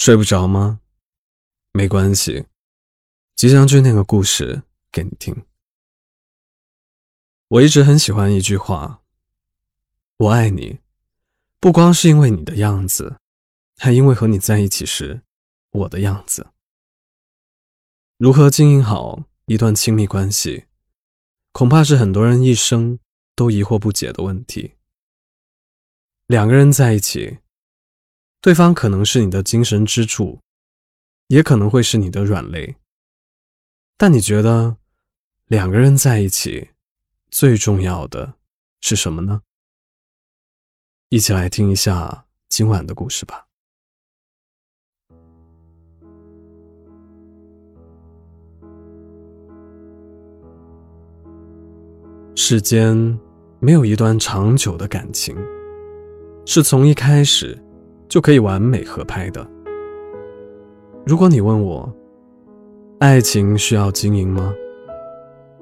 睡不着吗？没关系，即将就念个故事给你听。我一直很喜欢一句话：“我爱你，不光是因为你的样子，还因为和你在一起时我的样子。”如何经营好一段亲密关系，恐怕是很多人一生都疑惑不解的问题。两个人在一起。对方可能是你的精神支柱，也可能会是你的软肋。但你觉得两个人在一起最重要的是什么呢？一起来听一下今晚的故事吧。世间没有一段长久的感情，是从一开始。就可以完美合拍的。如果你问我，爱情需要经营吗？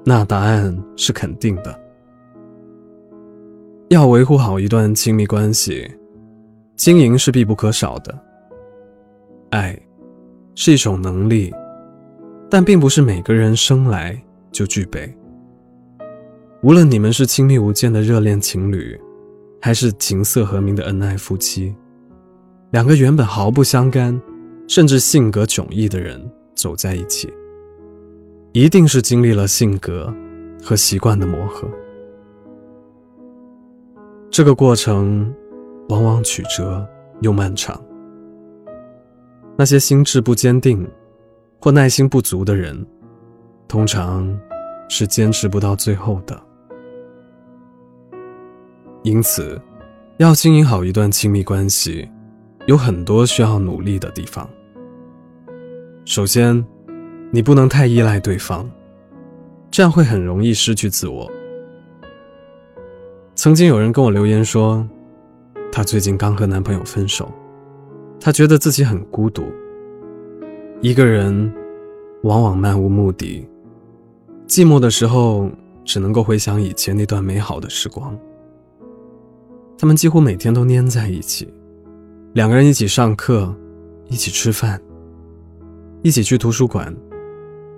那答案是肯定的。要维护好一段亲密关系，经营是必不可少的。爱是一种能力，但并不是每个人生来就具备。无论你们是亲密无间的热恋情侣，还是琴瑟和鸣的恩爱夫妻。两个原本毫不相干，甚至性格迥异的人走在一起，一定是经历了性格和习惯的磨合。这个过程往往曲折又漫长。那些心智不坚定或耐心不足的人，通常是坚持不到最后的。因此，要经营好一段亲密关系。有很多需要努力的地方。首先，你不能太依赖对方，这样会很容易失去自我。曾经有人跟我留言说，她最近刚和男朋友分手，她觉得自己很孤独。一个人往往漫无目的，寂寞的时候只能够回想以前那段美好的时光。他们几乎每天都黏在一起。两个人一起上课，一起吃饭，一起去图书馆，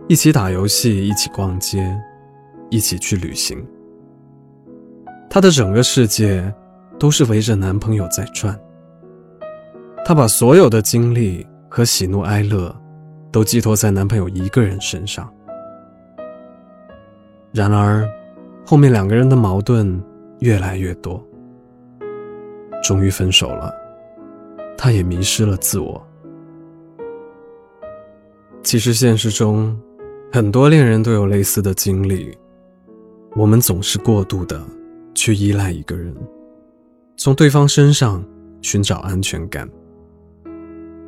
一起打游戏，一起逛街，一起去旅行。她的整个世界都是围着男朋友在转。她把所有的精力和喜怒哀乐都寄托在男朋友一个人身上。然而，后面两个人的矛盾越来越多，终于分手了。他也迷失了自我。其实现实中，很多恋人都有类似的经历。我们总是过度的去依赖一个人，从对方身上寻找安全感，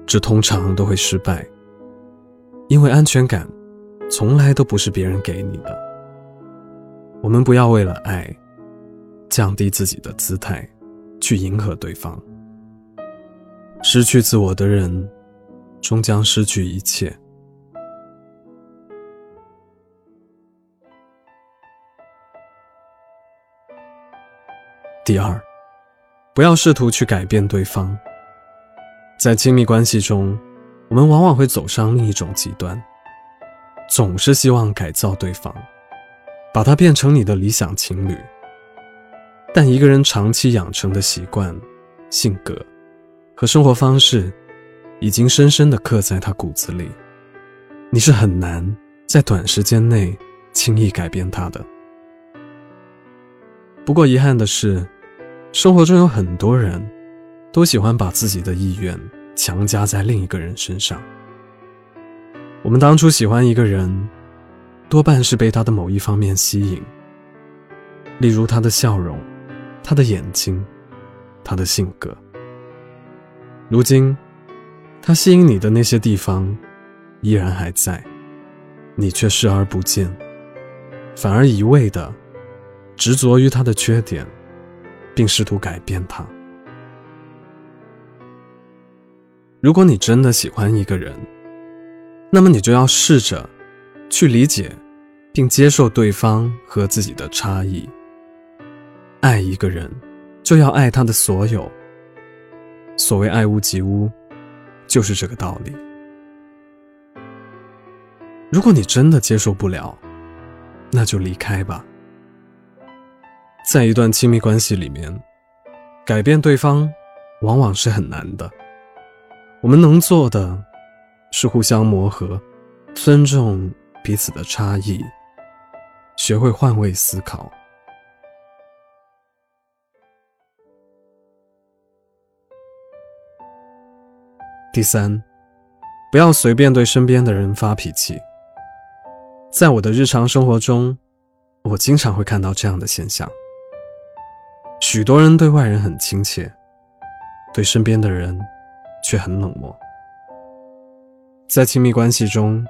这通常都会失败，因为安全感从来都不是别人给你的。我们不要为了爱，降低自己的姿态，去迎合对方。失去自我的人，终将失去一切。第二，不要试图去改变对方。在亲密关系中，我们往往会走上另一种极端，总是希望改造对方，把他变成你的理想情侣。但一个人长期养成的习惯、性格。和生活方式已经深深的刻在他骨子里，你是很难在短时间内轻易改变他的。不过遗憾的是，生活中有很多人都喜欢把自己的意愿强加在另一个人身上。我们当初喜欢一个人，多半是被他的某一方面吸引，例如他的笑容、他的眼睛、他的性格。如今，他吸引你的那些地方依然还在，你却视而不见，反而一味的执着于他的缺点，并试图改变他。如果你真的喜欢一个人，那么你就要试着去理解并接受对方和自己的差异。爱一个人，就要爱他的所有。所谓爱屋及乌，就是这个道理。如果你真的接受不了，那就离开吧。在一段亲密关系里面，改变对方往往是很难的。我们能做的，是互相磨合，尊重彼此的差异，学会换位思考。第三，不要随便对身边的人发脾气。在我的日常生活中，我经常会看到这样的现象：许多人对外人很亲切，对身边的人却很冷漠。在亲密关系中，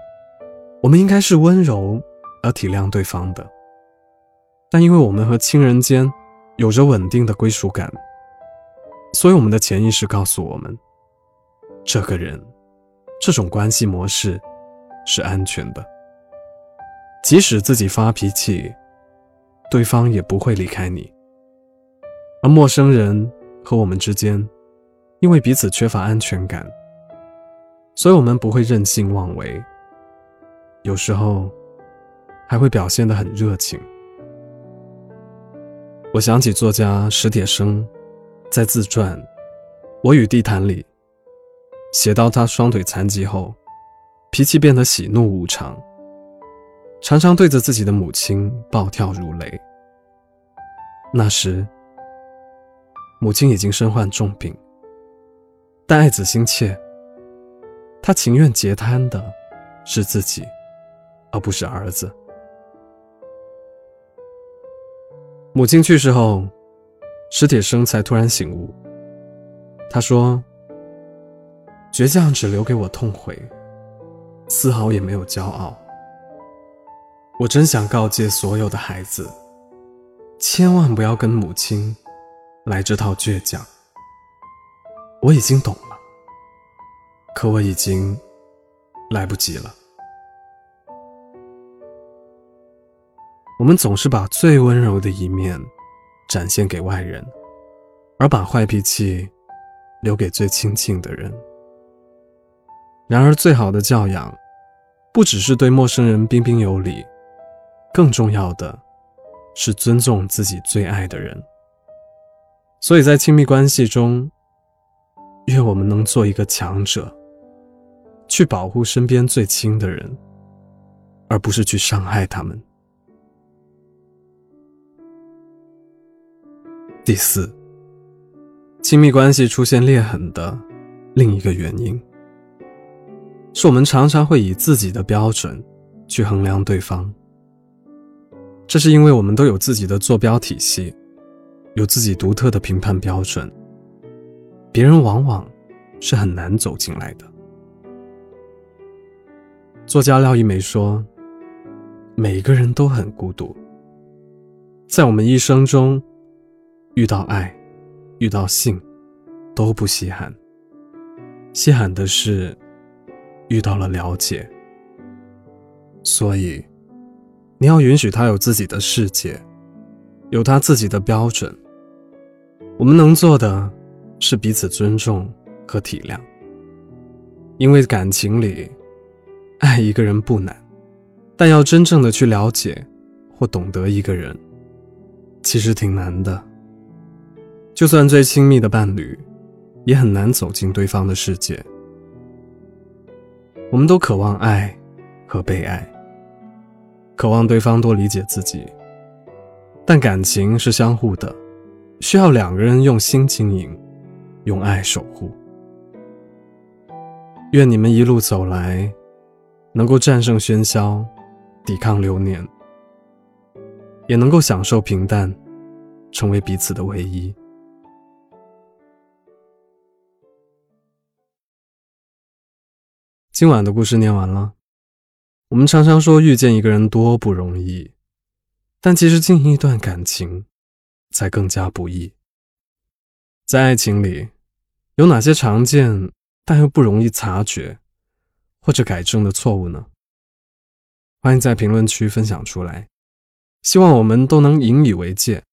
我们应该是温柔而体谅对方的，但因为我们和亲人间有着稳定的归属感，所以我们的潜意识告诉我们，这个人，这种关系模式是安全的。即使自己发脾气，对方也不会离开你。而陌生人和我们之间，因为彼此缺乏安全感，所以我们不会任性妄为，有时候还会表现得很热情。我想起作家史铁生在自传《我与地坛》里写到，他双腿残疾后，脾气变得喜怒无常。常常对着自己的母亲暴跳如雷。那时，母亲已经身患重病，但爱子心切，他情愿截瘫的是自己，而不是儿子。母亲去世后，史铁生才突然醒悟。他说：“倔强只留给我痛悔，丝毫也没有骄傲。”我真想告诫所有的孩子，千万不要跟母亲来这套倔强。我已经懂了，可我已经来不及了。我们总是把最温柔的一面展现给外人，而把坏脾气留给最亲近的人。然而，最好的教养，不只是对陌生人彬彬有礼。更重要的，是尊重自己最爱的人。所以在亲密关系中，愿我们能做一个强者，去保护身边最亲的人，而不是去伤害他们。第四，亲密关系出现裂痕的另一个原因，是我们常常会以自己的标准去衡量对方。这是因为我们都有自己的坐标体系，有自己独特的评判标准，别人往往是很难走进来的。作家廖一梅说：“每个人都很孤独，在我们一生中，遇到爱，遇到性，都不稀罕。稀罕的是遇到了了解。所以。”你要允许他有自己的世界，有他自己的标准。我们能做的是彼此尊重和体谅。因为感情里，爱一个人不难，但要真正的去了解或懂得一个人，其实挺难的。就算最亲密的伴侣，也很难走进对方的世界。我们都渴望爱和被爱。渴望对方多理解自己，但感情是相互的，需要两个人用心经营，用爱守护。愿你们一路走来，能够战胜喧嚣，抵抗流年，也能够享受平淡，成为彼此的唯一。今晚的故事念完了。我们常常说遇见一个人多不容易，但其实经营一段感情才更加不易。在爱情里，有哪些常见但又不容易察觉或者改正的错误呢？欢迎在评论区分享出来，希望我们都能引以为戒。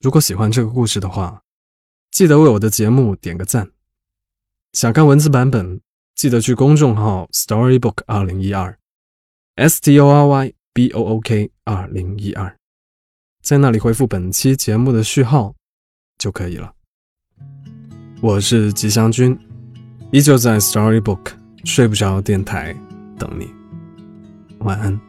如果喜欢这个故事的话，记得为我的节目点个赞。想看文字版本，记得去公众号 Storybook 二零一二，S T O R Y B O O K 二零一二，在那里回复本期节目的序号就可以了。我是吉祥君，依旧在 Storybook 睡不着电台等你，晚安。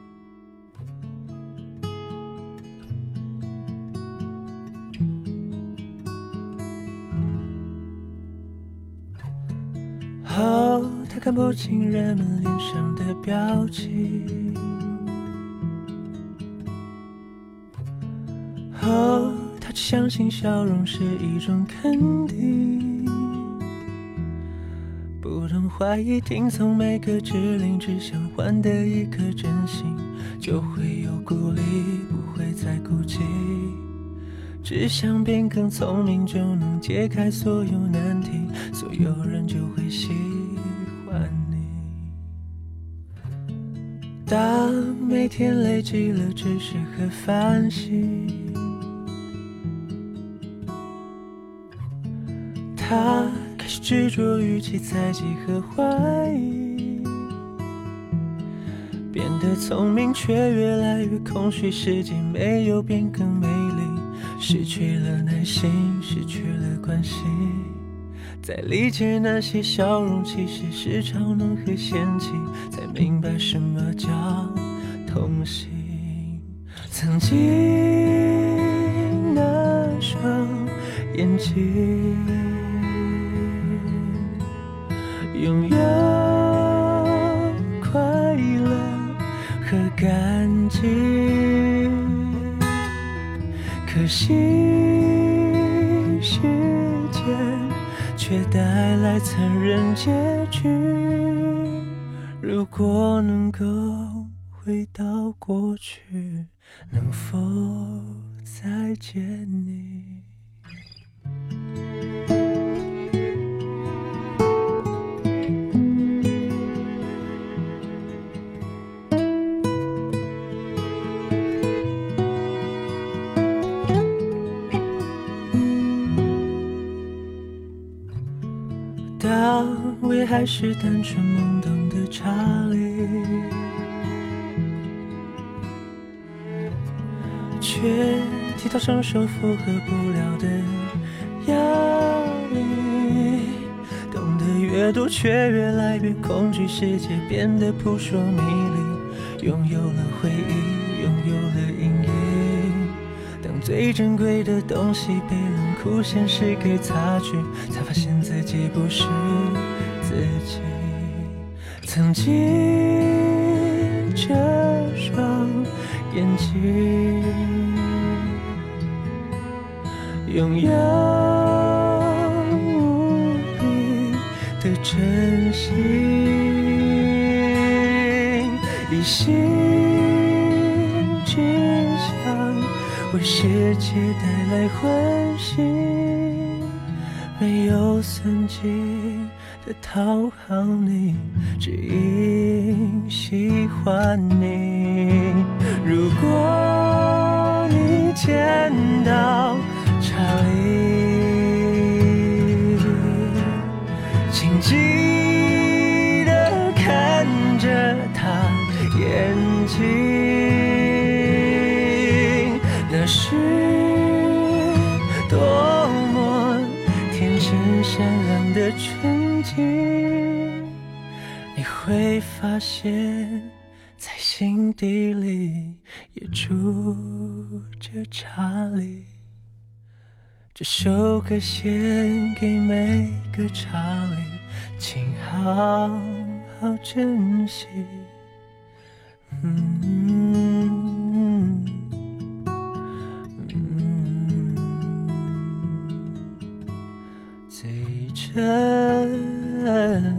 看不清人们脸上的表情，哦，他只相信笑容是一种肯定，不懂怀疑，听从每个指令，只想换得一颗真心，就会有鼓励，不会再孤寂，只想变更聪明，就能解开所有难题，所有人就会喜。当每天累积了知识和反省，他开始执着于其猜忌和怀疑，变得聪明却越来越空虚，世界没有变更美丽，失去了耐心，失去了关心。在理解那些笑容其实是嘲弄和嫌弃，才明白什么叫痛心。曾经那双眼睛，拥有快乐和感激，可惜。太残忍结局。如果能够回到过去，能否再见你？我也还是单纯懵懂的查理，却提到承受负荷不了的压力。懂得越多，却越来越恐惧，世界变得扑朔迷离。拥有了回忆，拥有了阴影。当最珍贵的东西被冷酷现实给擦去，才发现己不是。自己曾经这双眼睛，拥有无比的真心，一心只想为世界带来欢，没有算计的。讨好你，只因喜欢你。如果你见到的纯。你会发现，在心底里也住着查理。这首歌献给每个查理，请好好珍惜。最真。